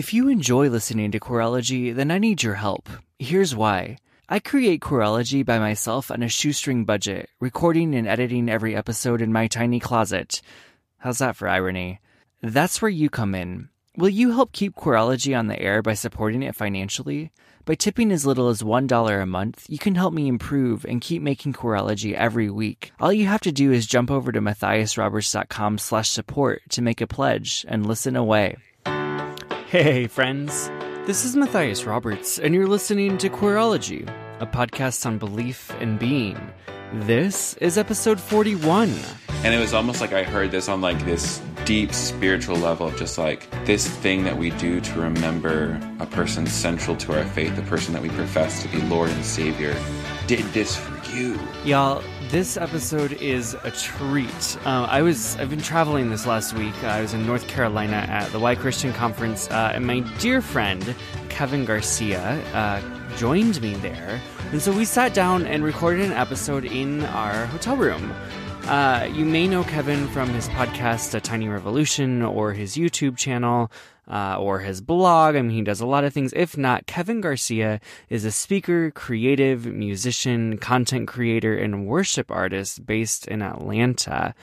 If you enjoy listening to Queerology, then I need your help. Here's why. I create Queerology by myself on a shoestring budget, recording and editing every episode in my tiny closet. How's that for irony? That's where you come in. Will you help keep Queerology on the air by supporting it financially? By tipping as little as $1 a month, you can help me improve and keep making Queerology every week. All you have to do is jump over to matthiasroberts.com slash support to make a pledge and listen away. Hey, friends. This is Matthias Roberts, and you're listening to Queerology, a podcast on belief and being. This is episode 41. And it was almost like I heard this on like this deep spiritual level of just like this thing that we do to remember a person central to our faith, the person that we profess to be Lord and Savior, did this for you. Y'all, this episode is a treat. Uh, I was I've been traveling this last week. Uh, I was in North Carolina at the Why Christian Conference, uh, and my dear friend Kevin Garcia uh, joined me there. And so we sat down and recorded an episode in our hotel room. Uh, you may know Kevin from his podcast, A Tiny Revolution, or his YouTube channel, uh, or his blog. I mean, he does a lot of things. If not, Kevin Garcia is a speaker, creative, musician, content creator, and worship artist based in Atlanta.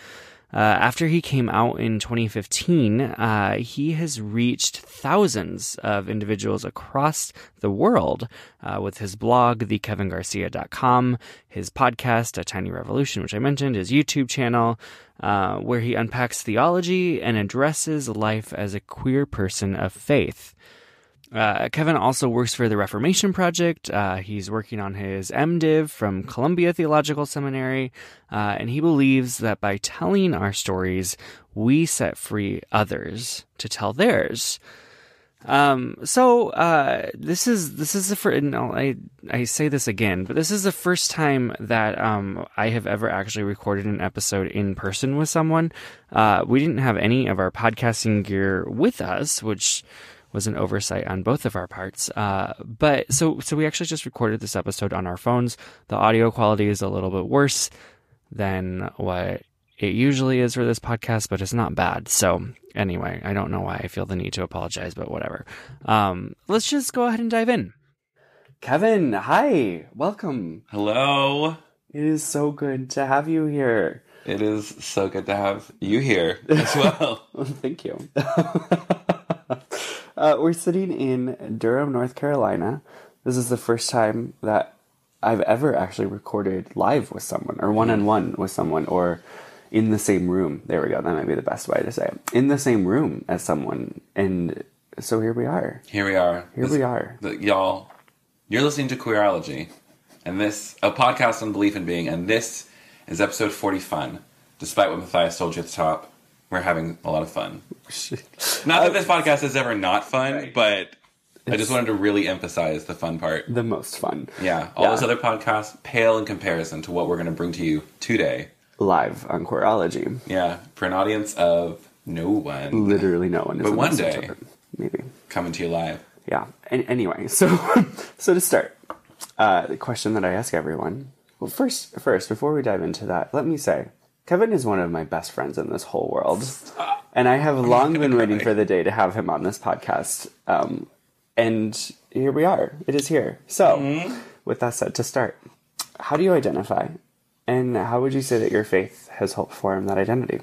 Uh, after he came out in 2015, uh, he has reached thousands of individuals across the world uh, with his blog, thekevingarcia.com, his podcast, A Tiny Revolution, which I mentioned, his YouTube channel, uh, where he unpacks theology and addresses life as a queer person of faith. Uh, Kevin also works for the Reformation Project. Uh, he's working on his MDiv from Columbia Theological Seminary, uh, and he believes that by telling our stories, we set free others to tell theirs. Um, so uh, this is this is the first. No, I I say this again, but this is the first time that um, I have ever actually recorded an episode in person with someone. Uh, we didn't have any of our podcasting gear with us, which was an oversight on both of our parts. Uh, but so so we actually just recorded this episode on our phones. The audio quality is a little bit worse than what it usually is for this podcast, but it's not bad. So anyway, I don't know why I feel the need to apologize, but whatever. Um, let's just go ahead and dive in. Kevin, hi, welcome. Hello. It is so good to have you here. It is so good to have you here as well. Thank you. uh, we're sitting in Durham, North Carolina. This is the first time that I've ever actually recorded live with someone, or one on one with someone, or in the same room. There we go. That might be the best way to say it. In the same room as someone. And so here we are. Here we are. Here This- we are. the- y'all, you're listening to Queerology, and this a podcast on belief and being, and this is episode 40 fun. Despite what Matthias told you at the top, we're having a lot of fun. Not that this podcast is ever not fun, but I just wanted to really emphasize the fun part. The most fun. Yeah, all Yeah. those other podcasts pale in comparison to what we're going to bring to you today. Live on Queerology. Yeah, for an audience of no one Literally no one is But one day- Maybe. coming to you live. Yeah. And anyway, so so to start, uh, the question that I ask everyone. Well, first, first before we dive into that, let me say, Kevin is one of my best friends in this whole world, and I have long been waiting for the day to have him on this podcast. Um, and here we are. It is here. So, with that said, to start, how do you identify, and how would you say that your faith has helped form that identity?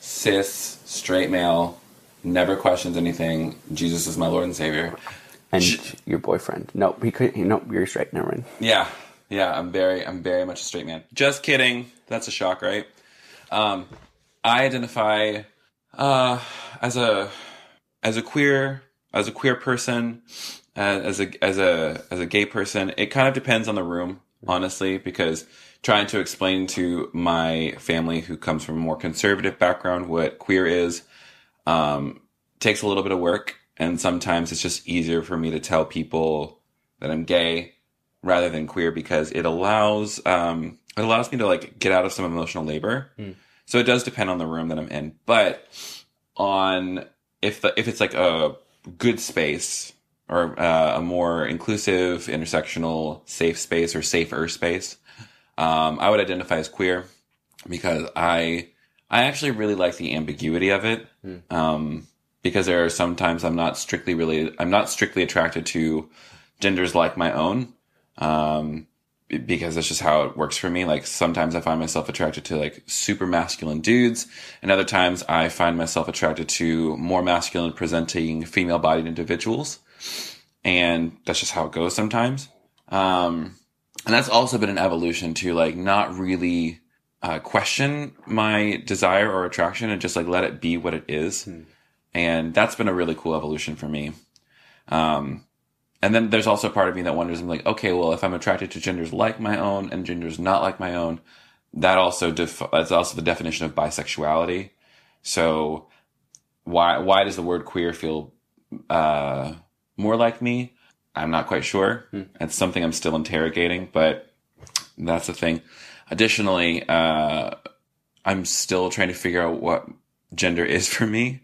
Cis, straight male, never questions anything. Jesus is my Lord and Savior. And Sh- your boyfriend? Nope, he could. He, nope, you're straight. Never mind. Yeah, yeah, I'm very, I'm very much a straight man. Just kidding. That's a shock, right? Um, I identify uh, as a as a queer as a queer person, as a as a as a gay person. It kind of depends on the room, honestly, because trying to explain to my family who comes from a more conservative background what queer is um, takes a little bit of work and sometimes it's just easier for me to tell people that I'm gay rather than queer because it allows um, it allows me to like get out of some emotional labor. So it does depend on the room that I'm in, but on if the if it's like a good space or uh, a more inclusive, intersectional, safe space or safer space, um, I would identify as queer because I I actually really like the ambiguity of it. Um, because there are sometimes I'm not strictly related. I'm not strictly attracted to genders like my own. Um, because that's just how it works for me. Like sometimes I find myself attracted to like super masculine dudes, and other times I find myself attracted to more masculine presenting female bodied individuals. And that's just how it goes sometimes. Um, and that's also been an evolution to like not really uh, question my desire or attraction and just like let it be what it is. And that's been a really cool evolution for me. Um, and then there's also part of me that wonders, I'm like, okay, well, if I'm attracted to genders like my own and genders not like my own, that also def- that's also the definition of bisexuality. So why why does the word queer feel uh, more like me? I'm not quite sure. It's something I'm still interrogating, but that's the thing. Additionally, uh, I'm still trying to figure out what gender is for me,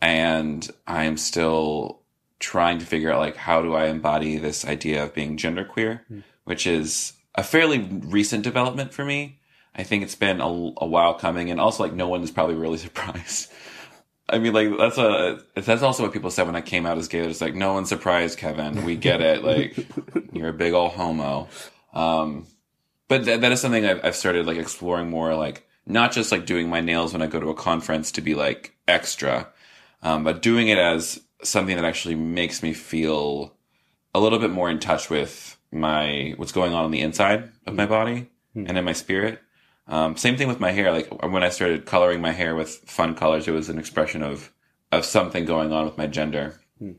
and I am still trying to figure out like how do I embody this idea of being genderqueer, which is a fairly recent development for me. I think it's been a, a while coming, and also like no one is probably really surprised. I mean, like that's a that's also what people said when I came out as gay. It's like no one's surprised, Kevin. We get it. Like you're a big old homo. Um, but th- that is something I've, I've started like exploring more. Like not just like doing my nails when I go to a conference to be like extra, um, but doing it as something that actually makes me feel a little bit more in touch with my what's going on on the inside of my hmm. body hmm. and in my spirit. Um, same thing with my hair. Like when I started coloring my hair with fun colors, it was an expression of of something going on with my gender. Hmm.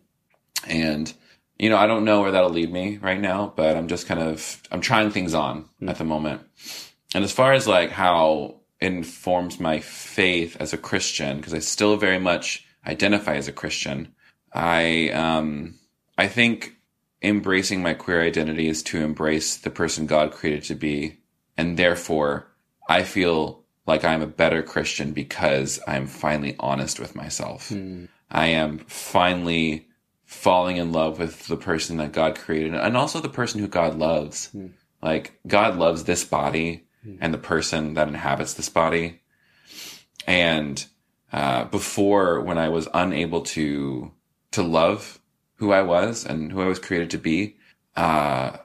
And you know, I don't know where that'll lead me right now, but I'm just kind of I'm trying things on at the moment. And as far as like how it informs my faith as a Christian, because I still very much identify as a Christian, I um I think embracing my queer identity is to embrace the person God created to be, and therefore I feel like I'm a better Christian because I'm finally honest with myself. I am finally falling in love with the person that God created and also the person who God loves. Like God loves this body and the person that inhabits this body. And uh, before, when I was unable to to love who I was and who I was created to be, uh,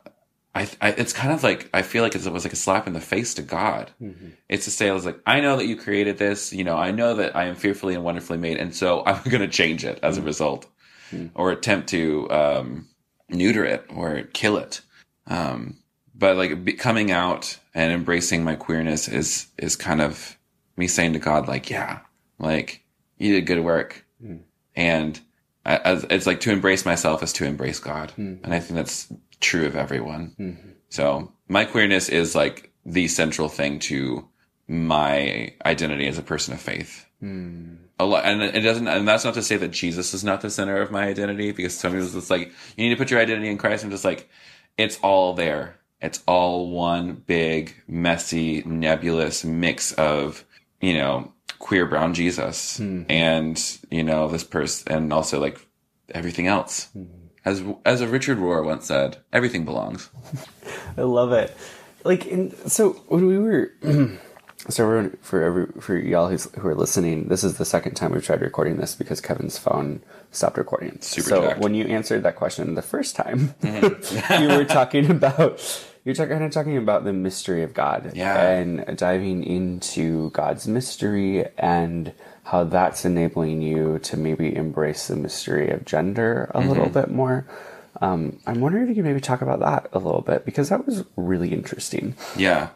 I, I it's kind of like I feel like it was like a slap in the face to God. It's to say I was like, I know that you created this. You know, I know that I am fearfully and wonderfully made, and so I'm going to change it as a result, or attempt to um, neuter it or kill it. Um, but like be, coming out and embracing my queerness is is kind of me saying to God, like, yeah, like you did good work, and I, it's like to embrace myself is to embrace God, hmm. and I think that's true of everyone. Hmm. So my queerness is like the central thing to my identity as a person of faith. Hmm. A lot, and it doesn't, and that's not to say that Jesus is not the center of my identity, because some people it's like you need to put your identity in Christ. I'm just like, it's all there. It's all one big, messy, nebulous mix of, you know, queer brown Jesus hmm. and, you know, this person and also like everything else. Hmm. As, as a Richard Rohr once said, everything belongs. I love it. Like, in, so when we were, so everyone, for every, for y'all who's, who are listening, this is the second time we've tried recording this because Kevin's phone stopped recording. Super so jacked. when you answered that question the first time, mm-hmm. you were talking about, you're kind of talking about the mystery of God Yeah. and diving into God's mystery and how that's enabling you to maybe embrace the mystery of gender a little bit more. Um, I'm wondering if you could maybe talk about that a little bit because that was really interesting. Yeah.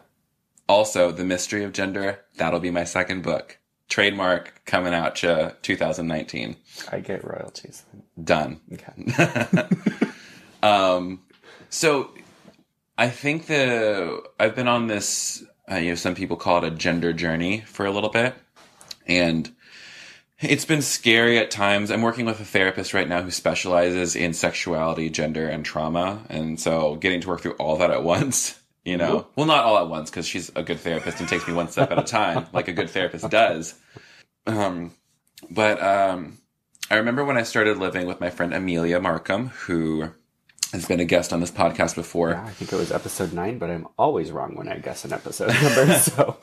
Also, The Mystery of Gender, that'll be my second book. Trademark coming out to 2019. I get royalties. Done. Okay. Um, so I think the I've been on this. Uh, you know, some people call it a gender journey for a little bit, and It's been scary at times. I'm working with a therapist right now who specializes in sexuality, gender, and trauma. And so getting to work through all that at once, you know, well, not all at once because she's a good therapist and takes me one step at a time, like a good therapist does. Um, but um, I remember when I started living with my friend Amelia Markham, who has been a guest on this podcast before. Yeah, I think it was episode nine, but I'm always wrong when I guess an episode number. So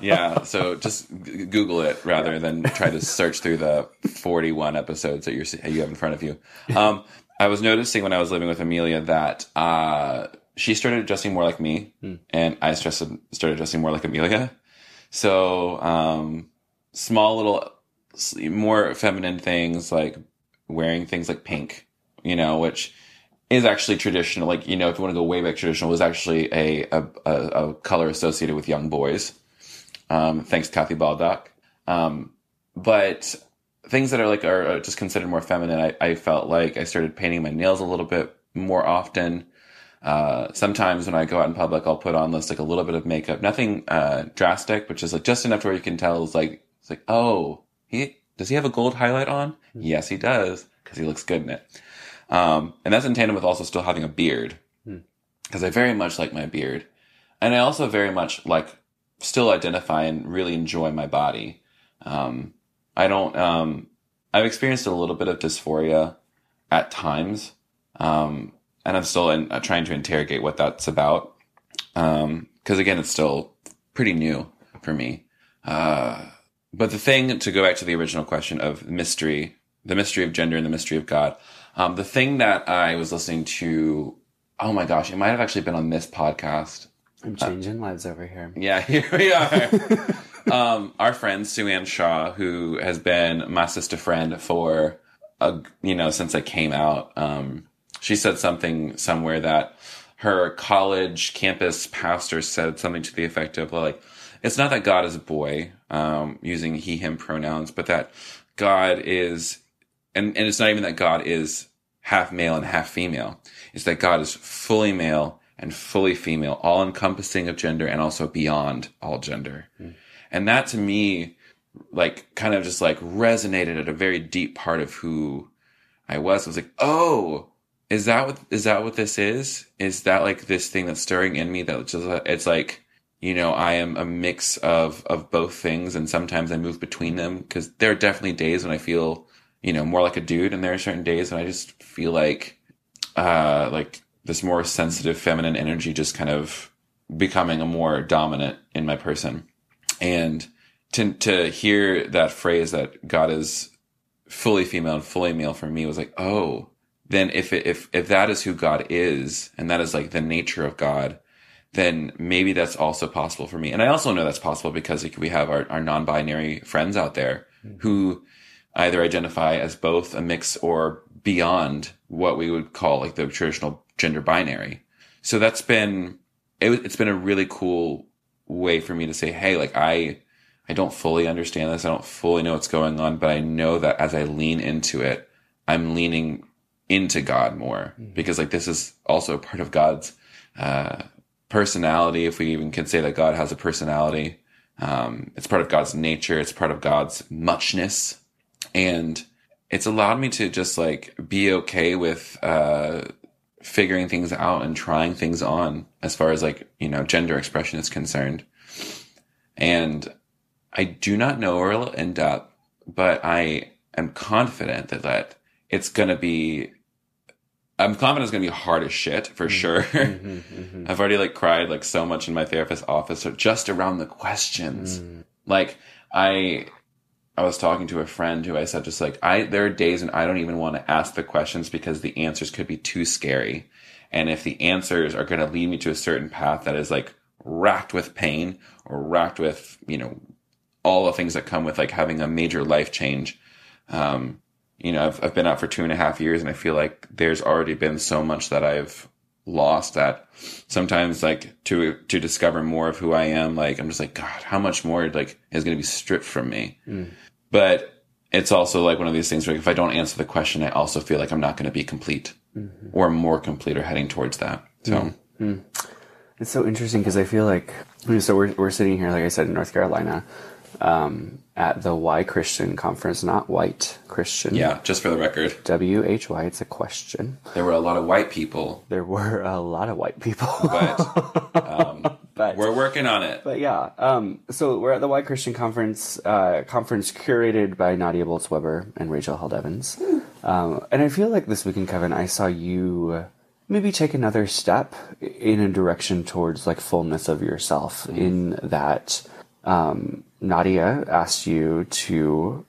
yeah, so just g- Google it rather than try to search through the 41 episodes that you're you have in front of you. Um, I was noticing when I was living with Amelia that uh, she started dressing more like me, and I started started dressing more like Amelia. So um, small little, more feminine things like wearing things like pink, you know, which is actually traditional. Like you know, if you want to go way back, traditional was actually a a, a, a color associated with young boys. Um, thanks, Kathy Baldock. Um, but things that are like are just considered more feminine, I, I felt like I started painting my nails a little bit more often. Uh, sometimes when I go out in public, I'll put on this like a little bit of makeup, nothing uh, drastic, but just like just enough to where you can tell it's like it's like oh he does he have a gold highlight on? Yes, he does because he looks good in it. Um, and that's in tandem with also still having a beard because I very much like my beard, and I also very much like still identify and really enjoy my body. Um, I don't. Um, I've experienced a little bit of dysphoria at times, um, and I'm still in, uh, trying to interrogate what that's about. Because again, it's still pretty new for me. Uh, but the thing to go back to the original question of mystery, the mystery of gender and the mystery of God. Um, the thing that I was listening to, oh my gosh, it might have actually been on this podcast. I'm changing lives over here. Yeah, here we are. um, our friend Sue Ann Shaw, who has been my sister friend for, a, you know, since I came out. Um, she said something somewhere that her college campus pastor said something to the effect of like, it's not that God is a boy, um, using he, him pronouns, but that God is, and, and it's not even that God is half male and half female. It's that God is fully male and fully female, all encompassing of gender and also beyond all gender. Hmm. And that to me, like, kind of just like resonated at a very deep part of who I was. I was like, oh, is that what, is that what this is? Is that like this thing that's stirring in me that just, it's like, you know, I am a mix of, of both things. And sometimes I move between them because there are definitely days when I feel, you know, more like a dude. And there are certain days when I just feel like, uh, like this more sensitive feminine energy just kind of becoming a more dominant in my person. And to, to hear that phrase that God is fully female and fully male for me was like, oh, then if it, if if that is who God is and that is like the nature of God, then maybe that's also possible for me. And I also know that's possible because like, we have our, our non-binary friends out there who either identify as both a mix or beyond what we would call like the traditional gender binary. So that's been it, it's been a really cool way for me to say, hey, like I I don't fully understand this. I don't fully know what's going on, but I know that as I lean into it, I'm leaning into God more because like this is also part of God's uh, personality. If we even can say that God has a personality, um, it's part of God's nature. It's part of God's muchness, and it's allowed me to just like be okay with uh, figuring things out and trying things on as far as like you know gender expression is concerned. And I do not know where it'll end up, but I am confident that that it's gonna be. I'm confident it's gonna be hard as shit for mm-hmm. sure. Mm-hmm, mm-hmm. I've already like cried like so much in my therapist's office so just around the questions. Mm. Like I, I was talking to a friend who I said just like I there are days when I don't even want to ask the questions because the answers could be too scary. And if the answers are going to lead me to a certain path that is like racked with pain or racked with, you know, all the things that come with like having a major life change. Um, you know, I've, I've been out for two and a half years and I feel like there's already been so much that I've lost that. Sometimes like to, to discover more of who I am, like I'm just like, God, how much more like is going to be stripped from me? Mm. But it's also like one of these things where if I don't answer the question, I also feel like I'm not going to be complete mm-hmm. or more complete or heading towards that. So. Mm. Mm. It's so interesting because I feel like so we're we're sitting here, like I said, in North Carolina, um, at the Why Christian conference, not white Christian. Yeah, just for the record, W H Y. It's a question. there were a lot of white people, There were a lot of white people, but um, but we're working on it. But yeah, um, so we're at the Why Christian Conference, uh, conference curated by Nadia Bolz-Weber and Rachel Held Evans. Um, and I feel like this weekend, Kevin, I saw you maybe take another step in a direction towards like fullness of yourself. In that, um, Nadia asked you to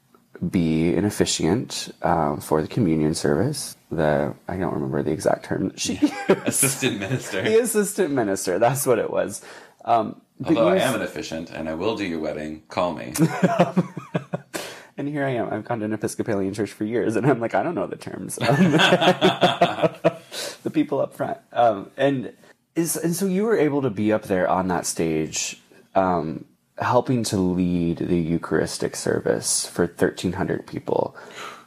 be an officiant um, for the communion service. The I don't remember the exact term. that She Assistant minister. the assistant minister. That's what it was. Um, Although I am an officiant and I will do your wedding, call me. And here I am. I've gone to an Episcopalian church for years, and I'm like, I don't know the terms. Um, the people up front, um, and is and so you were able to be up there on that stage, um, helping to lead the Eucharistic service for 1,300 people,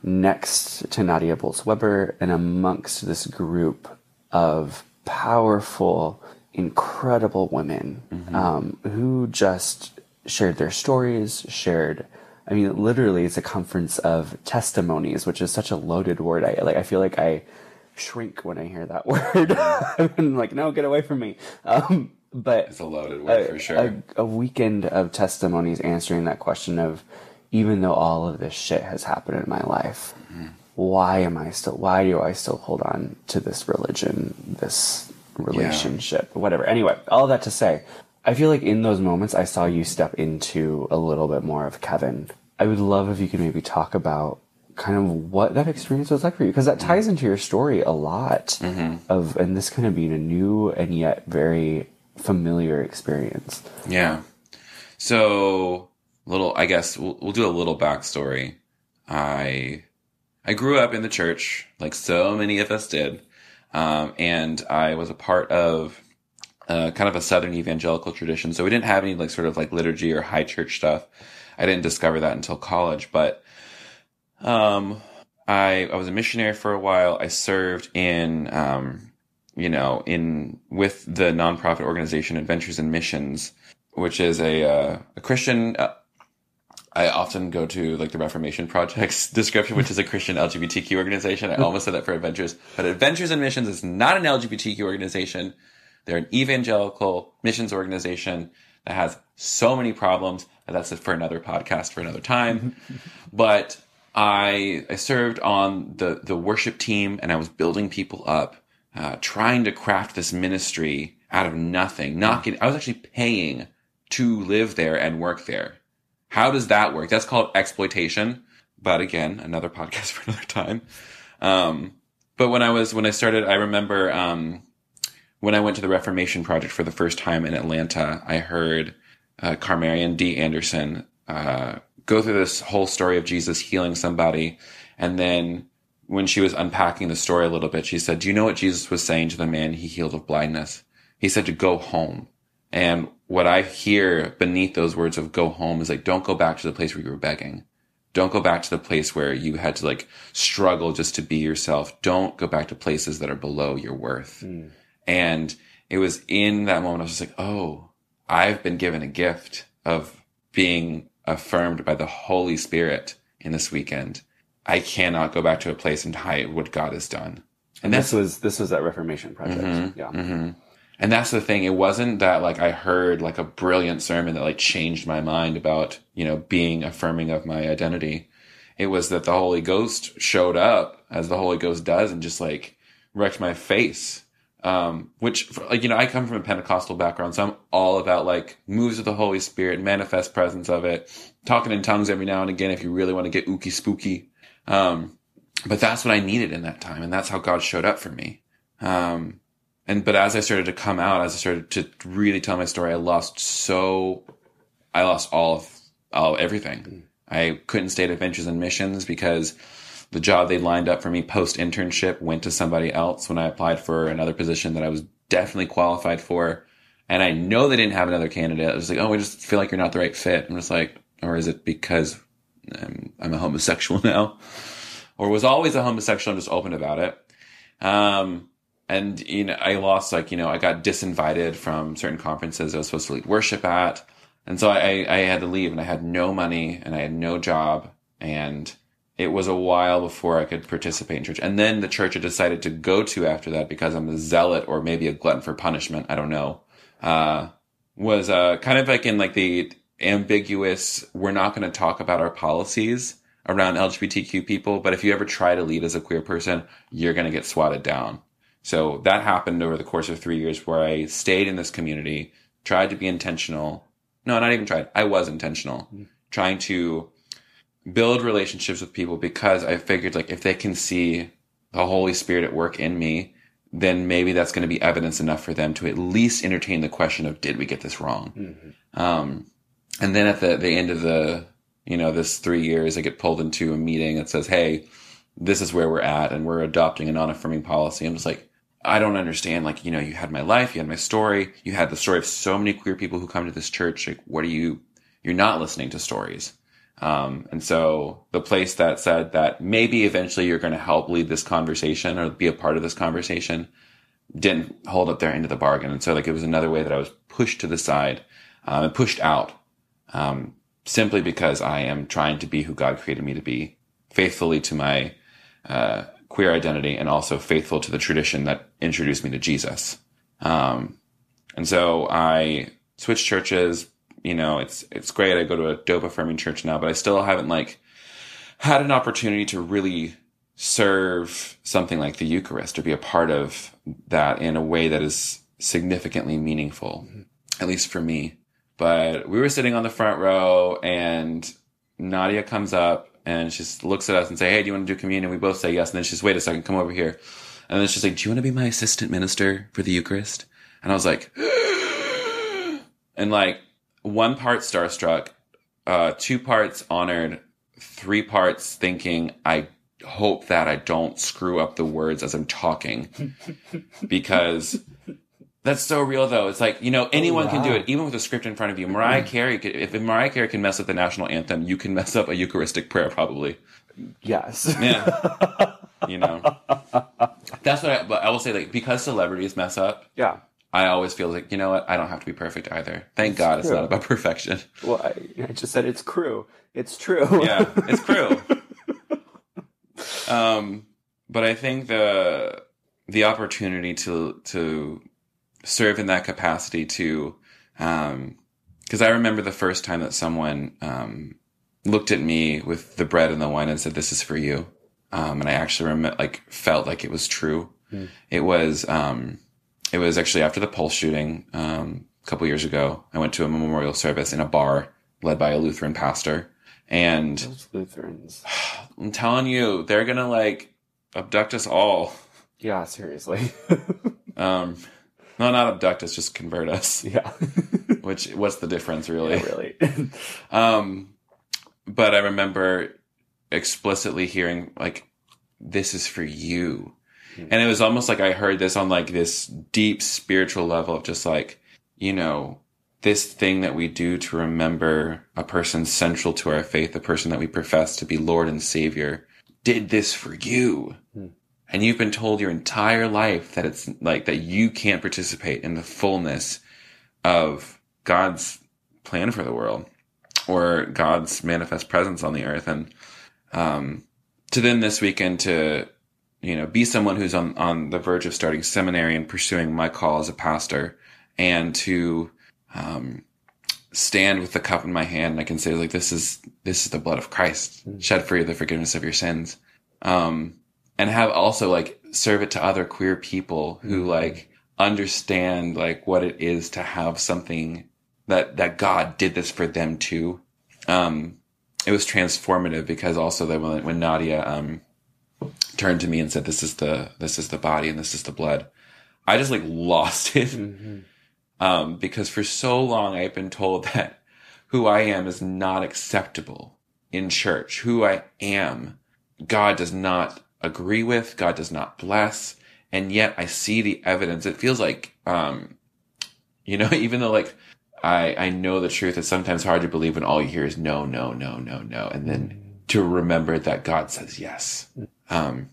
next to Nadia Bolz-Weber, and amongst this group of powerful, incredible women um, who just shared their stories, shared. I mean, literally, it's a conference of testimonies, which is such a loaded word. I like. I feel like I shrink when I hear that word. I'm like, no, get away from me. Um, but It's a loaded word for sure. a, a weekend of testimonies answering that question of even though all of this shit has happened in my life mm-hmm. why am i still why do i still hold on to this religion this relationship whatever. Anyway all that to say i feel like in those moments i saw you step into a little bit more of kevin. I would love if you could maybe talk about kind of what that experience was like for you because that mm-hmm. ties into your story a lot mm-hmm. of and this kind of being a new and yet very familiar experience Yeah. So, little, I guess we'll, we'll do a little backstory. I, I grew up in the church, like so many of us did. Um, and I was a part of, uh, kind of a Southern evangelical tradition. So we didn't have any like sort of like liturgy or high church stuff. I didn't discover that until college, but, um, I, I was a missionary for a while. I served in, um, you know, in with the nonprofit organization Adventures in Missions, which is a uh, a Christian. Uh, I often go to like the Reformation Project's description, which is a Christian LGBTQ organization. I almost said that for Adventures, but Adventures in Missions is not an LGBTQ organization. They're an evangelical missions organization that has so many problems. and That's it for another podcast for another time. but I I served on the the worship team, and I was building people up uh, trying to craft this ministry out of nothing. Not getting, I was actually paying to live there and work there. How does that work? That's called exploitation. But again, another podcast for another time. Um, but when I was, when I started, I remember, um, when I went to the Reformation Project for the first time in Atlanta, I heard, uh, Carmarion D. Anderson, uh, go through this whole story of Jesus healing somebody. And then when she was unpacking the story a little bit, she said, Do you know what Jesus was saying to the man he healed of blindness? He said to go home. And what I hear beneath those words of go home is like, don't go back to the place where you were begging. Don't go back to the place where you had to like struggle just to be yourself. Don't go back to places that are below your worth. Hmm. And it was in that moment I was just like, oh, I've been given a gift of being affirmed by the Holy Spirit in this weekend. I cannot go back to a place and hide what God has done. and this was this was that reformation project yeah And that's the thing. It wasn't that like I heard like a brilliant sermon that like changed my mind about, you know, being affirming of my identity. It was that the Holy Ghost showed up as the Holy Ghost does and just like wrecked my face. Um, which like, you know, I come from a Pentecostal background, so I'm all about like moves of the Holy Spirit, manifest presence of it, talking in tongues every now and again if you really want to get ooky spooky. Um, but that's what I needed in that time. And that's how God showed up for me. Um, and but as I started to come out, as I started to really tell my story, I lost so, I lost all of, all everything. I couldn't stay at Adventures in Missions because the job they lined up for me post internship went to somebody else when I applied for another position that I was definitely qualified for. And I know they didn't have another candidate. I was like, oh, we just feel like you're not the right fit. I'm just like, or is it because I'm, I'm a homosexual now? Or was always a homosexual and just open about it? Um, and you know, I lost like you know, I got disinvited from certain conferences I was supposed to lead worship at. And so I, I had to leave and I had no money and I had no job and it was a while before I could participate in church. And then the church I decided to go to after that because I'm a zealot or maybe a glutton for punishment. I don't know. Uh, was, uh, kind of like in like the ambiguous, we're not going to talk about our policies around LGBTQ people, but if you ever try to lead as a queer person, you're going to get swatted down. So that happened over the course of three years where I stayed in this community, tried to be intentional. No, not even tried. I was intentional, mm-hmm. trying to build relationships with people because I figured like if they can see the Holy Spirit at work in me, then maybe that's going to be evidence enough for them to at least entertain the question of did we get this wrong? Mm-hmm. Um, and then at the the end of the you know this three years, I get pulled into a meeting that says, "Hey, this is where we're at, and we're adopting a non-affirming policy." I'm just like. I don't understand. Like, you know, you had my life, you had my story, you had the story of so many queer people who come to this church. Like, what are you, you're not listening to stories. Um, and so the place that said that maybe eventually you're going to help lead this conversation or be a part of this conversation didn't hold up their end of the bargain. And so like it was another way that I was pushed to the side um, and pushed out um, simply because I am trying to be who God created me to be, faithfully to my uh, queer identity and also faithful to the tradition that introduced me to Jesus. Um, and so I switched churches, you know, it's it's great. I go to a dope affirming church now, but I still haven't like had an opportunity to really serve something like the Eucharist or be a part of that in a way that is significantly meaningful, at least for me. But we were sitting on the front row and Nadia comes up and she looks at us and say, Hey, do you want to do communion? We both say yes. And then she's, wait a second, come over here. And then she's like, do you want to be my assistant minister for the Eucharist? And I was like, and like, one part starstruck, uh, two parts honored, three parts thinking I hope that I don't screw up the words as I'm talking because that's so real though. It's like, you know, anyone oh, wow. can do it, even with a script in front of you. Mariah Carey, could, if Mariah Carey can mess up the national anthem, you can mess up a Eucharistic prayer probably. Yes. Yeah. you know, that's what I, but I will say like, because celebrities mess up. Yeah I always feel like, you know what? I don't have to be perfect either. Thank it's God true. it's not about perfection. Well, I, I, just said it's crew. It's true. yeah, it's crew. um, but I think the the opportunity to to serve in that capacity to, um, because I remember the first time that someone um, looked at me with the bread and the wine and said, "This is for you," um, and I actually rem- like felt like it was true. Mm. It was. Um, it was actually after the Pulse shooting um, a couple years ago. I went to a memorial service in a bar led by a Lutheran pastor, and those Lutherans. I'm telling you, they're gonna like abduct us all. Yeah, seriously. um, no, not abduct us, just convert us. Yeah. Which what's the difference, really? Yeah, really. um, but I remember explicitly hearing like, "This is for you." And it was almost like I heard this on like this deep spiritual level of just like, you know, this thing that we do to remember a person central to our faith, the person that we profess to be Lord and Savior, did this for you. Hmm. And you've been told your entire life that it's like that you can't participate in the fullness of God's plan for the world or God's manifest presence on the earth. And, um, to then this weekend to you know, be someone who's on, on the verge of starting seminary and pursuing my call as a pastor and to, um, stand with the cup in my hand and I can say like, this is, this is the blood of Christ mm. shed for you the forgiveness of your sins. Um, and have also like serve it to other queer people who mm. like understand like what it is to have something that, that God did this for them too. Um, it was transformative because also that when, when Nadia, um, turned to me and said, "This is the this is the body and this is the blood," I just like lost it mm-hmm. um, because for so long I've been told that who I am is not acceptable in church. Who I am, God does not agree with. God does not bless, and yet I see the evidence. It feels like, um, you know, even though like. I, I know the truth. It's sometimes hard to believe when all you hear is no, no, no, no, no. And then to remember that God says yes. Um,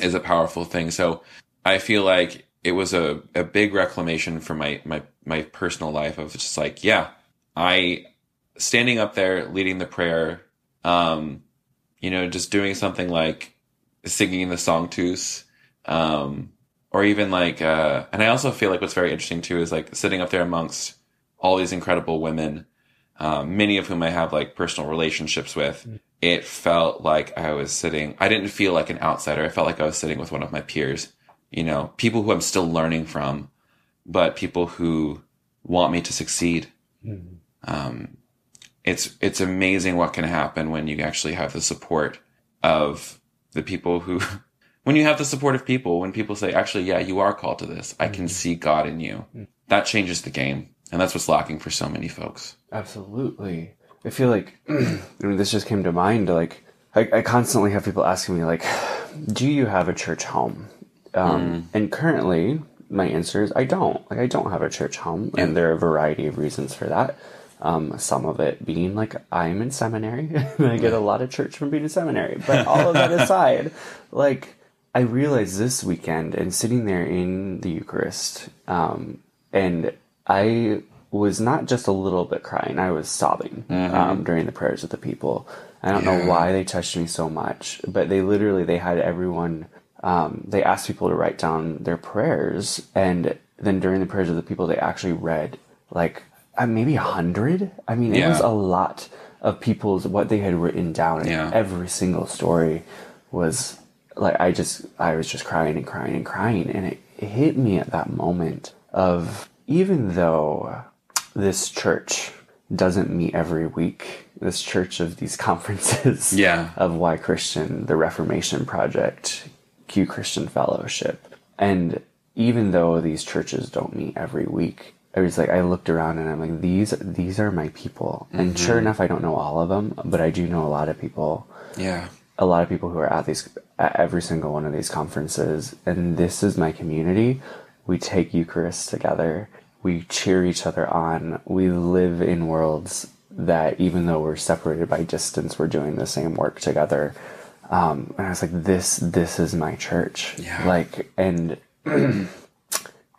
is a powerful thing. So I feel like it was a, a big reclamation for my, my, my personal life of just like, yeah, I standing up there leading the prayer, um, you know, just doing something like singing the song Sanctus, um, or even like, uh, and I also feel like what's very interesting too is like sitting up there amongst all these incredible women, um, many of whom I have like personal relationships with. It felt like I was sitting, I didn't feel like an outsider. I felt like I was sitting with one of my peers, you know, people who I'm still learning from, but people who want me to succeed. Um, it's, it's amazing what can happen when you actually have the support of the people who, when you have the support of people, when people say, actually, yeah, you are called to this. I can mm-hmm. see God in you. Mm. That changes the game. And that's what's lacking for so many folks. Absolutely. I feel like I mean, this just came to mind. Like, I, I constantly have people asking me, like, "Do you have a church home?" Um, mm. And currently, my answer is I don't. Like, I don't have a church home, and there are a variety of reasons for that. Um, some of it being like I'm in seminary, and I get a lot of church from being in seminary. But all of that aside, like I realized this weekend and sitting there in the Eucharist, um, and I was not just a little bit crying; I was sobbing um, during the prayers of the people. I don't know why they touched me so much, but they literally they had everyone. Um, they asked people to write down their prayers, and then during the prayers of the people, they actually read like uh, maybe a hundred. I mean, it Yeah. was a lot of people's what they had written down, and Yeah. every single story was like I just I was just crying and crying and crying, and it, it hit me at that moment of even though this church doesn't meet every week, this church of these conferences, Yeah. of Why Christian, the Reformation Project, Q Christian Fellowship, and even though these churches don't meet every week. I was like, I looked around and I'm like, these, these are my people. And sure enough, I don't know all of them, but I do know a lot of people. Yeah. a lot of people who are at these at every single one of these conferences. And this is my community. We take eucharist together. We cheer each other on. We live in worlds that even though we're separated by distance we're doing the same work together. Um, and i was like this this is my church. Yeah. like and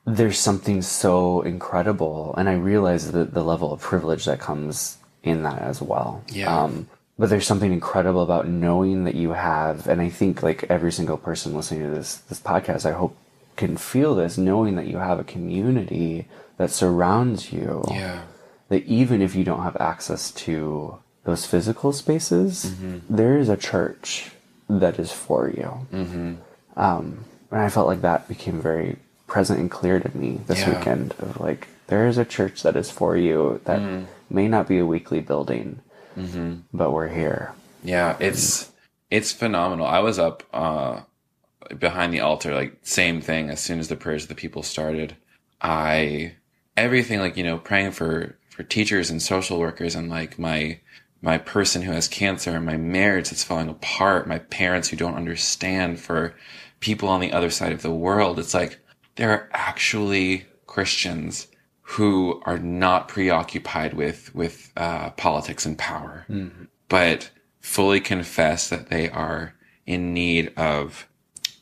there's something so incredible and i realize that the level of privilege that comes in that as well Yeah. um, but there's something incredible about knowing that you have and i think like every single person listening to this this podcast i hope can feel this knowing that you have a community that surrounds you Yeah. that even if you don't have access to those physical spaces there is a church that is for you mm-hmm. um, and i felt like that became very present and clear to me this Yeah. weekend of like there is a church that is for you that may not be a weekly building but we're here Yeah, it's it's phenomenal. I was up uh behind the altar, like same thing. As soon as the prayers of the people started, I everything like you know praying for for teachers and social workers and like my my person who has cancer and my marriage that's falling apart, my parents who don't understand, for people on the other side of the world. It's like there are actually Christians who are not preoccupied with with uh, politics and power but fully confess that they are in need of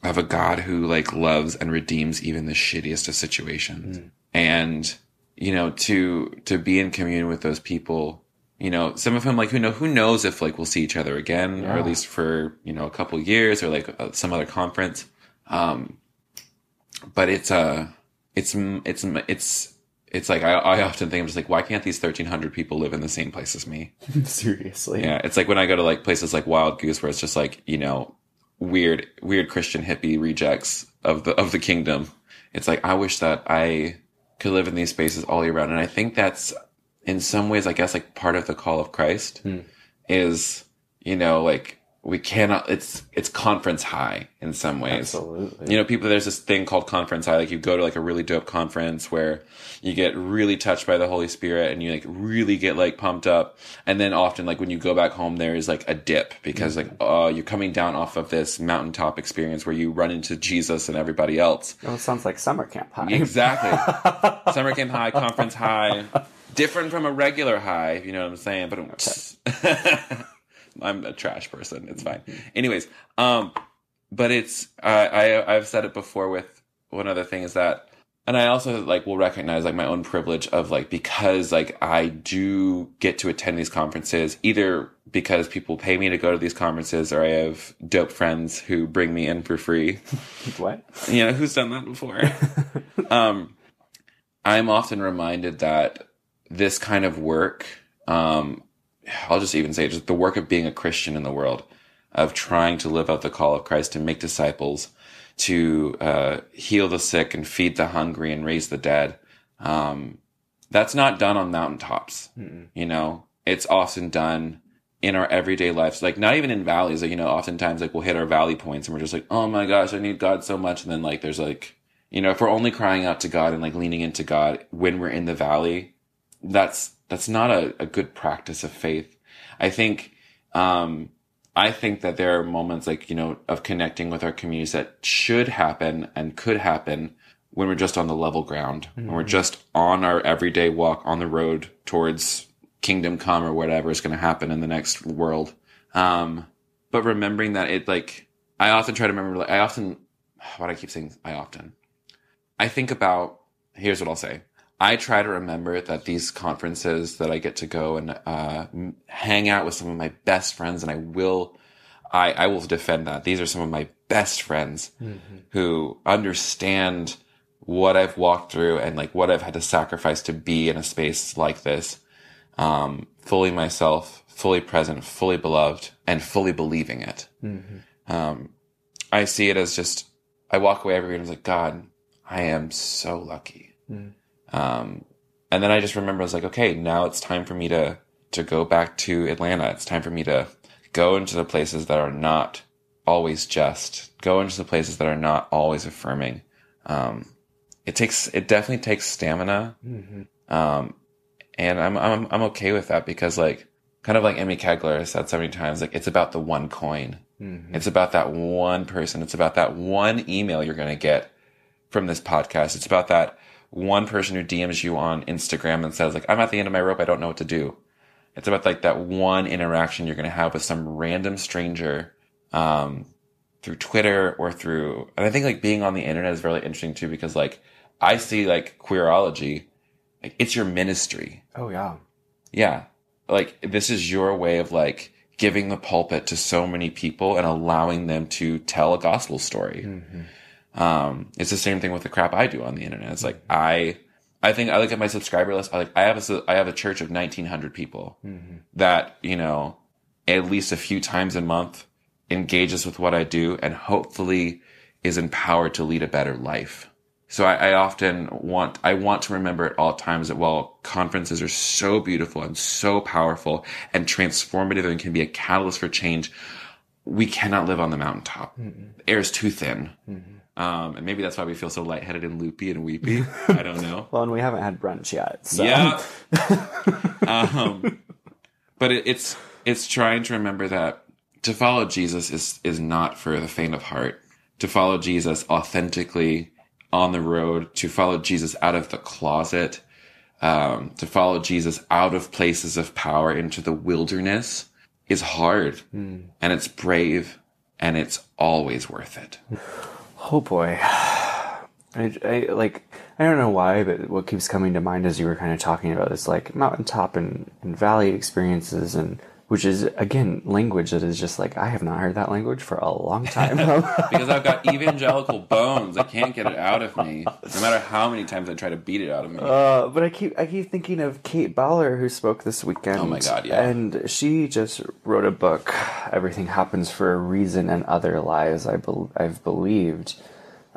of a God who like loves and redeems even the shittiest of situations. And you know, to to be in communion with those people, you know, some of them like who know who knows if like we'll see each other again, or at least for you know a couple years, or like uh, some other conference. Um, but it's uh it's it's it's it's like I, I often think I'm just like why can't these 1300 people live in the same place as me? Seriously. Yeah, it's like when I go to like places like Wild Goose, where it's just like you know weird, weird Christian hippie rejects of the of the kingdom. It's like I wish that I could live in these spaces all year round, and I think that's in some ways, I guess, like part of the call of Christ is you know like we cannot. It's it's conference high in some ways. Absolutely. You know, people. There's this thing called conference high. Like you go to like a really dope conference where you get really touched by the Holy Spirit and you like really get like pumped up. And then often like when you go back home, there is like a dip because like uh you're coming down off of this mountaintop experience where you run into Jesus and everybody else. Well, it sounds like summer camp high. Exactly. Summer camp high, conference high, different from a regular high. if You know what I'm saying? But I'm a trash person. It's fine. Anyways, um, but it's uh, I I've said it before with one other thing is that and I also like will recognize like my own privilege of like because like I do get to attend these conferences either because people pay me to go to these conferences or I have dope friends who bring me in for free. What? you know, who's done that before? um, I'm often reminded that this kind of work, um, I'll just even say just the work of being a Christian in the world, of trying to live out the call of Christ and make disciples, to uh, heal the sick and feed the hungry and raise the dead. Um, that's not done on mountaintops. Mm-mm. You know, it's often done in our everyday lives, like not even in valleys. Like you know, oftentimes like we'll hit our valley points and we're just like, oh my gosh, I need God so much, and then like there's like, you know, if we're only crying out to God and like leaning into God when we're in the valley, that's that's not a, a good practice of faith. I think um, I think that there are moments like, you know, of connecting with our communities that should happen and could happen when we're just on the level ground, mm-hmm. when we're just on our everyday walk on the road towards kingdom come or whatever is going to happen in the next world. Um, but remembering that it like, I often try to remember, like, I often, what I keep saying, I often, I think about, here's what I'll say. I try to remember that these conferences that I get to go and uh, hang out with some of my best friends, and I will, I, I will defend that. These are some of my best friends mm-hmm. who understand what I've walked through and like what I've had to sacrifice to be in a space like this, um, fully myself, fully present, fully beloved, and fully believing it. Mm-hmm. Um, I see it as just I walk away every week and I'm like, God, I am so lucky. Mm. Um, and then I just remember I was like, okay, now it's time for me to to go back to Atlanta. It's time for me to go into the places that are not always just, go into the places that are not always affirming. Um, it takes, it definitely takes stamina. Mm-hmm. Um, and I'm, I'm, I'm okay with that because like, kind of like Emmy Kegler has said so many times, like it's about the one coin. Mm-hmm. It's about that one person. It's about that one email you're going to get from this podcast. It's about that one person who DMs you on Instagram and says like, I'm at the end of my rope. I don't know what to do. It's about like that one interaction you're going to have with some random stranger, um, through Twitter or through, and I think like being on the internet is really interesting too, because like I see like queerology, like it's your ministry. Oh yeah. Yeah. Like this is your way of like giving the pulpit to so many people and allowing them to tell a gospel story. Mm-hmm. Um, it's the same thing with the crap I do on the internet. It's like I, I think I look at my subscriber list. I like I have a I have a church of nineteen hundred people mm-hmm. that you know at least a few times a month engages with what I do and hopefully is empowered to lead a better life. So I, I, often want, I want to remember at all times that while conferences are so beautiful and so powerful and transformative and can be a catalyst for change, we cannot live on the mountaintop. Mm-hmm. The air is too thin. Mm-hmm. Um, and maybe that's why we feel so lightheaded and loopy and weepy. I don't know. well, and we haven't had brunch yet. So. Yeah. um, but it, it's it's trying to remember that to follow Jesus is is not for the faint of heart. To follow Jesus authentically on the road, to follow Jesus out of the closet, um, to follow Jesus out of places of power into the wilderness is hard, mm. and it's brave, and it's always worth it. Oh boy. I, I, like I don't know why, but what keeps coming to mind as you were kind of talking about this like mountaintop and, and valley experiences and which is again language that is just like I have not heard that language for a long time. because I've got evangelical bones. I can't get it out of me, no matter how many times I try to beat it out of me. Uh, but I keep I keep thinking of Kate Bowler who spoke this weekend. Oh my god, yeah! And she just wrote a book. Everything happens for a reason, and other lies I be- I've believed.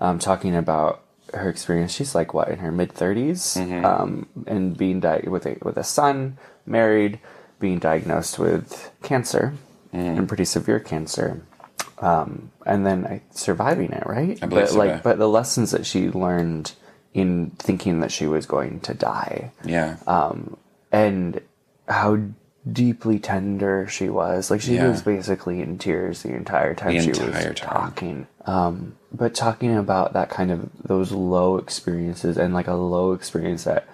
Um, talking about her experience. She's like what in her mid 30s, mm-hmm. um, and being di- with a with a son, married being diagnosed with cancer mm. and pretty severe cancer. Um, and then I, surviving it, right? I but so, like, but the lessons that she learned in thinking that she was going to die, yeah, um, and how deeply tender she was. Like she yeah. was basically in tears the entire time the she entire was time. talking. Um, but talking about that kind of those low experiences and like a low experience that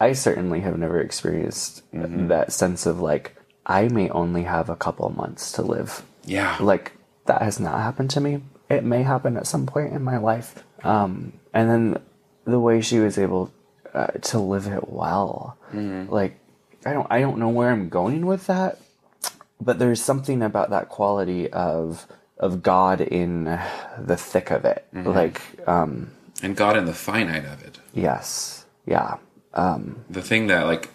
I certainly have never experienced mm-hmm. that sense of like I may only have a couple months to live. Yeah. Like that has not happened to me. It may happen at some point in my life. Um, and then the way she was able uh, to live it well. Like I don't I don't know where I'm going with that, but there's something about that quality of of God in the thick of it. Like um And God in the finite of it. yes. Yeah. Um The thing that like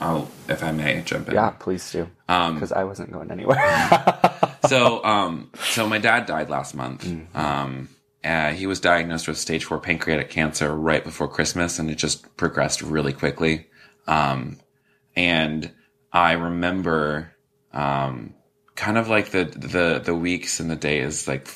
I'll if I may jump in. yeah, please do. Um, Cuz I wasn't going anywhere. so um so my dad died last month um uh, he was diagnosed with stage four pancreatic cancer right before christmas and it just progressed really quickly um and i remember um kind of like the the the weeks and the days like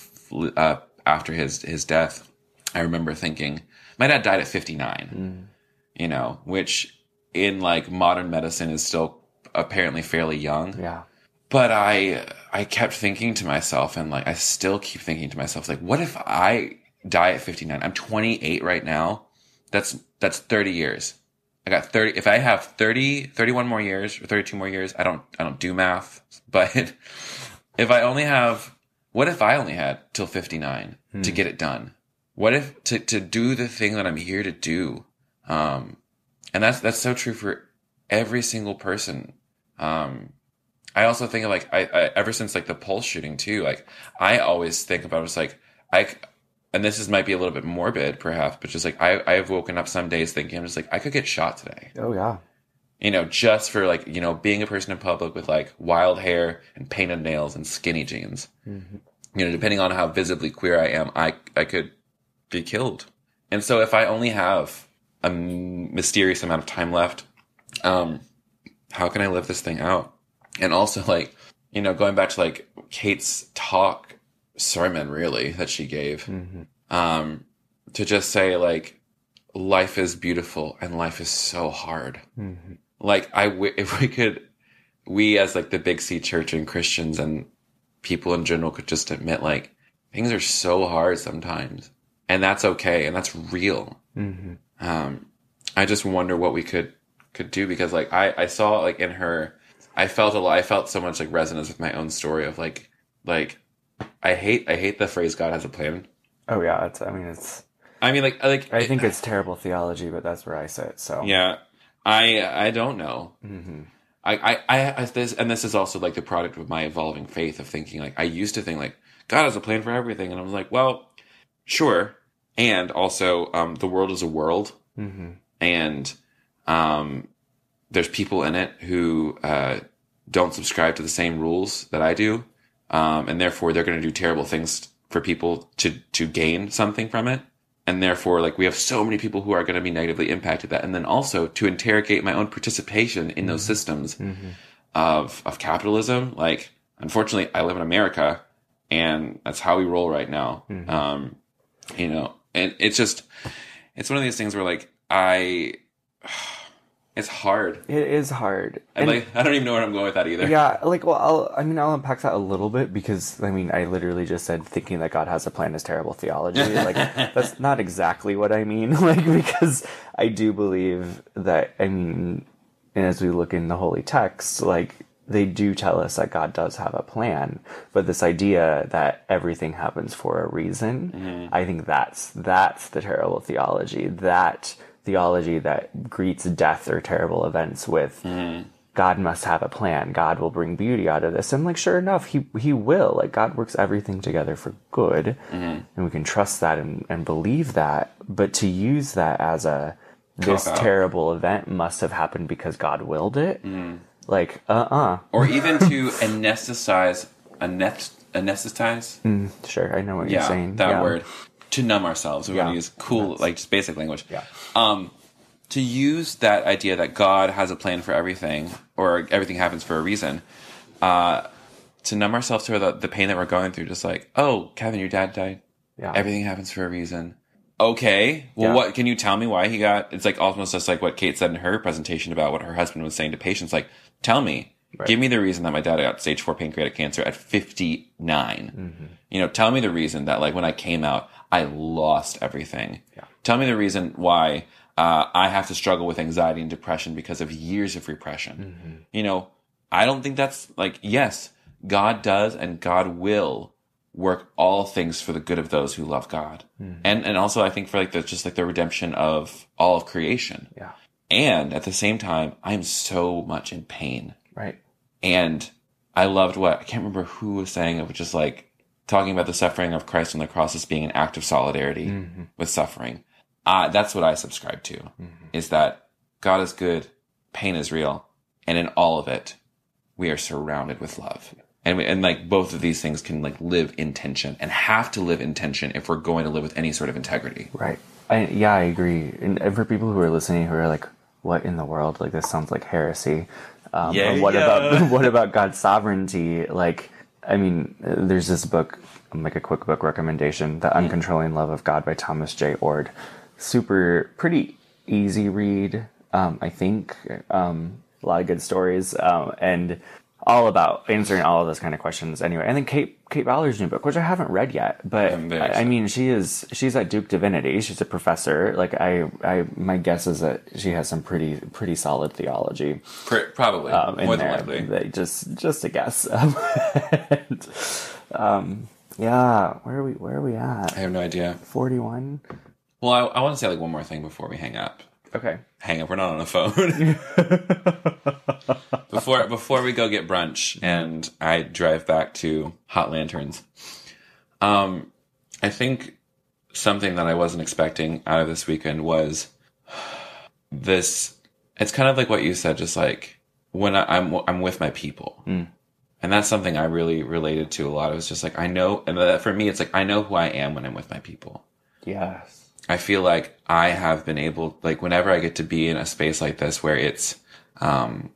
uh, after his his death i remember thinking my dad died at 59 you know which in like modern medicine is still apparently fairly young. Yeah. but I I kept thinking to myself and like I still keep thinking to myself like what if I die at 59 I'm 28 right now. That's that's 30 years. I got 30 if I have 30 31 more years or 32 more years I don't I don't do math but if I only have what if I only had till 59 to hmm. get it done? What if to to do the thing that I'm here to do um and that's that's so true for every single person um I also think of like I, I ever since like the pulse shooting too. Like I always think about it, it's like I and this is might be a little bit morbid perhaps, but just like I I've woken up some days thinking I'm just like I could get shot today. Oh yeah. You know, just for like you know being a person in public with like wild hair and painted nails and skinny jeans. You know, depending on how visibly queer I am, I I could be killed. And so if I only have a mysterious amount of time left, um, how can I live this thing out? And also like, you know, going back to like Kate's talk sermon really that she gave, um, to just say like, life is beautiful and life is so hard. Like I, w- if we could, we as like the big C church and Christians and people in general could just admit like things are so hard sometimes and that's okay and that's real. Um, I just wonder what we could could do because like I I saw like in her I felt a lot I felt so much like resonance with my own story of like like I hate I hate the phrase God has a plan. Oh yeah, it's I mean it's I mean like like I think it's terrible theology, but that's where I sit. So yeah I I don't know. I, I I I this and this is also like the product of my evolving faith of thinking like I used to think like God has a plan for everything and I was like well sure and also um the world is a world. And um, there's people in it who uh, don't subscribe to the same rules that I do, um, and therefore they're going to do terrible things for people to to gain something from it, and therefore like we have so many people who are going to be negatively impacted that, and then also to interrogate my own participation in those systems of of capitalism. Like, unfortunately, I live in America, and that's how we roll right now. Um, you know, and it's just it's one of these things where like I, it's hard. it is hard. And, like I don't even know where I'm going with that either. Yeah, like well, I'll, I mean, I'll unpack that a little bit because I mean, I literally just said thinking that God has a plan is terrible theology. Like that's not exactly what I mean. Like because I do believe that I mean, and as we look in the holy text, like they do tell us that God does have a plan, but this idea that everything happens for a reason, mm-hmm. I think that's that's the terrible theology. That theology that greets death or terrible events with mm-hmm. God must have a plan. God will bring beauty out of this. And like sure enough, he he will. Like God works everything together for good. Mm-hmm. And we can trust that and, and believe that. But to use that as a this terrible event must have happened because God willed it. Like, uh uh Or even to anesthetize, anest, anesthetize. Sure, I know what Yeah, you're saying. that Yeah. word. To numb ourselves. We want Yeah. to use cool, like just basic language. Yeah. Um, to use that idea that God has a plan for everything, or everything happens for a reason. Uh, to numb ourselves to the, the pain that we're going through, just like, oh, Kevin, your dad died. Yeah. Everything happens for a reason. Okay. Well, Yeah. what can you tell me why he got? It's like almost just like what Kate said in her presentation about what her husband was saying to patients. Like, tell me, give me the reason that my dad got stage four pancreatic cancer at 59. You know, tell me the reason that like when I came out, I lost everything. Tell me the reason why uh, I have to struggle with anxiety and depression because of years of repression. You know, I don't think that's like, yes, God does and God will work all things for the good of those who love God. And and also I think for like the just like the redemption of all of creation. Yeah. And at the same time, I'm so much in pain. Right. And I loved what I can't remember who was saying it, but just like talking about the suffering of Christ on the cross as being an act of solidarity with suffering. Uh, that's what I subscribe to is that God is good, pain is real, and in all of it, we are surrounded with love. And we, and like both of these things can like live in tension and have to live in tension if we're going to live with any sort of integrity. Right. I, yeah, I agree. And for people who are listening who are like, "What in the world? Like this sounds like heresy." Um, Yeah, what yeah. about what about God's sovereignty? Like, I mean, there's this book, um, like a quick book recommendation, "The Uncontrolling Love of God" by Thomas J. Oord. Super, pretty easy read. Um, I think um, a lot of good stories um, and all about answering all of those kind of questions. Anyway, and then Kate Kate Bowler's new book, which I haven't read yet, but I, I mean, she is she's at Duke Divinity. She's a professor. Like I, I my guess is that she has some pretty pretty solid theology Pr- probably um, more there. than likely. They- just just a guess. Um, and, um, yeah, where are we? Where are we at? I have no idea. Forty one. Well, I, I want to say like one more thing before we hang up. Okay. hang up. We're not on a phone. before before we go get brunch and I drive back to Hotlanta. Um, I think something that I wasn't expecting out of this weekend was this. It's kind of like what you said, just like when I, I'm I'm with my people, and that's something I really related to a lot. It was just like I know, and that for me, it's like I know who I am when I'm with my people. Yes. I feel like I have been able, like, whenever I get to be in a space like this where it's, um,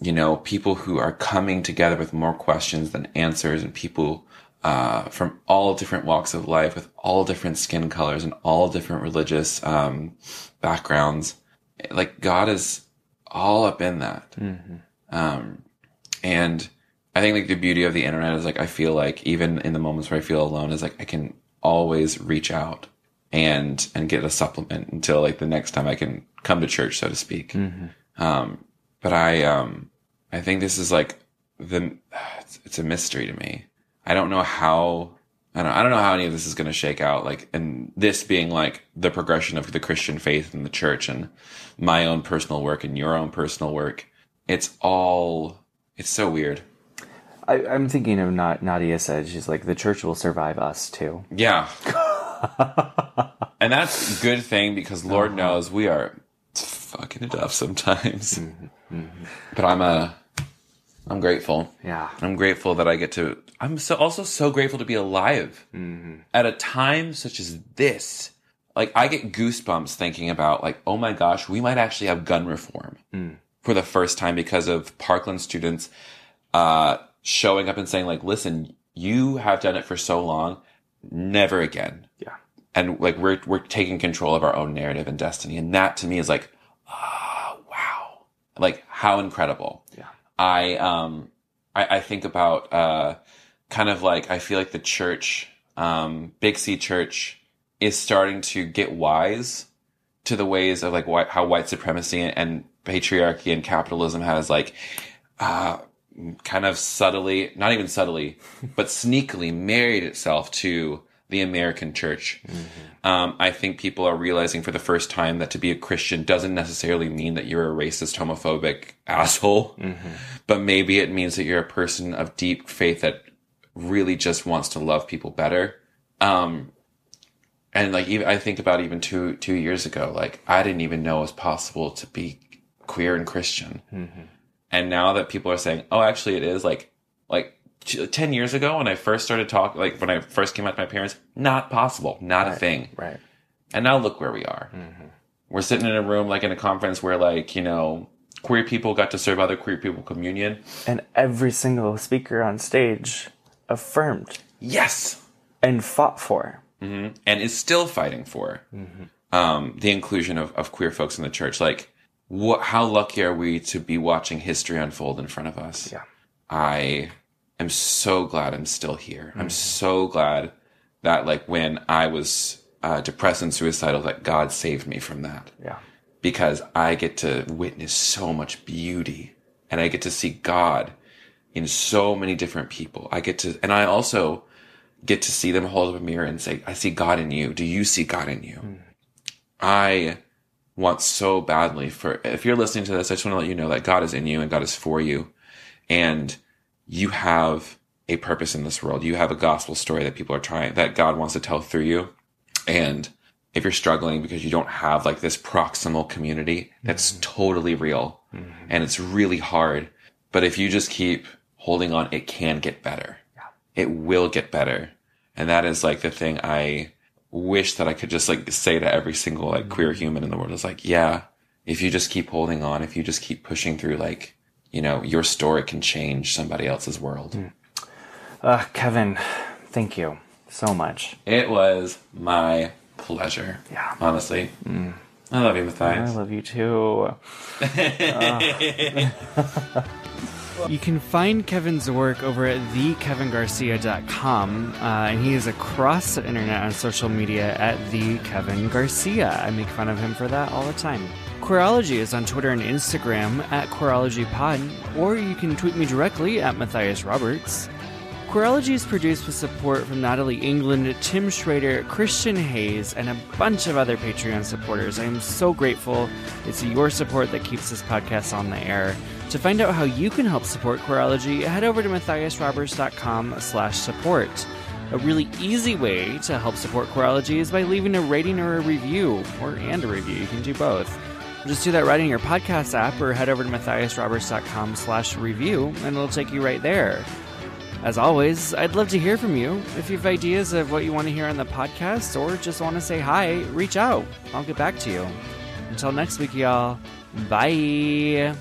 you know, people who are coming together with more questions than answers and people, uh, from all different walks of life with all different skin colors and all different religious, um, backgrounds. Like, God is all up in that. Um, and I think like the beauty of the internet is like, I feel like even in the moments where I feel alone is like, I can always reach out and and get a supplement until like the next time I can come to church, so to speak. Um, but I um I think this is like the it's, it's a mystery to me. I don't know how I don't I don't know how any of this is going to shake out. Like and this being like the progression of the Christian faith in the church and my own personal work and your own personal work. It's all it's so weird. I, I'm thinking of not Nadia said she's like the church will survive us too. Yeah. and that's a good thing because Lord uh-huh. knows we are fucking it up sometimes. Mm-hmm. Mm-hmm. But I'm uh I'm grateful. Yeah. I'm grateful that I get to I'm so also so grateful to be alive mm-hmm. at a time such as this. Like I get goosebumps thinking about like, oh my gosh, we might actually have gun reform mm. for the first time because of Parkland students uh showing up and saying like, listen, you have done it for so long, never again Yeah. and like we're we're taking control of our own narrative and destiny and that to me is like ah wow like how incredible Yeah. i um i, I think about uh kind of like i feel like the church um big c church is starting to get wise to the ways of like how white supremacy and patriarchy and capitalism has like uh kind of subtly, not even subtly, but sneakily married itself to the American church. Um, I think people are realizing for the first time that to be a Christian doesn't necessarily mean that you're a racist, homophobic asshole, but maybe it means that you're a person of deep faith that really just wants to love people better. Um, and like even I think about even two two years ago, like I didn't even know it was possible to be queer and Christian. And now that people are saying, "Oh, actually, it is," like like t- ten years ago when I first started talking, like when I first came out to my parents, not possible, not a thing. Right. And now look where we are. Mm-hmm. We're sitting in a room like in a conference where like you know queer people got to serve other queer people communion. And every single speaker on stage affirmed Yes, and fought for. Mm-hmm. and is still fighting for mm-hmm. um, the inclusion of, of queer folks in the church. Like, what? How lucky are we to be watching history unfold in front of us? Yeah. I am so glad I'm still here. I'm so glad that, like, when I was uh, depressed and suicidal, that God saved me from that Yeah. because I get to witness so much beauty and I get to see God in so many different people. I get to, and I also get to see them hold up a mirror and say, I see God in you. Do you see God in you? I want so badly for, if you're listening to this, I just want to let you know that God is in you and God is for you. And you have a purpose in this world. You have a gospel story that people are trying, that God wants to tell through you. And if you're struggling because you don't have like this proximal community, that's mm-hmm. totally real mm-hmm. and it's really hard. But if you just keep holding on, it can get better. It will get better. And that is like the thing I wish that I could just like say to every single like queer mm-hmm. human in the world is like, yeah, if you just keep holding on, if you just keep pushing through, like, you know, your story can change somebody else's world. Mm. Uh, Kevin, thank you so much. It was my pleasure. Yeah. Honestly. Mm. I love you, Matthias. I love you too. Uh. You can find Kevin's work over at thekevingarcia.com, uh, and he is across the internet on social media at the Kevin Garcia. I make fun of him for that all the time. Queerology is on Twitter and Instagram at QueerologyPod, or you can tweet me directly at Matthias Roberts. Queerology is produced with support from Natalie England, Tim Schrader, Christian Hayes, and a bunch of other Patreon supporters. I am so grateful. It's your support that keeps this podcast on the air. To find out how you can help support Queerology, head over to matthiasroberts.com slash support. A really easy way to help support Queerology is by leaving a rating or a review, or and a review. You can do both. Just do that right in your podcast app or head over to matthiasroberts.com slash review and it'll take you right there. As always, I'd love to hear from you. If you have ideas of what you want to hear on the podcast or just want to say hi, reach out. I'll get back to you. Until next week, y'all. Bye.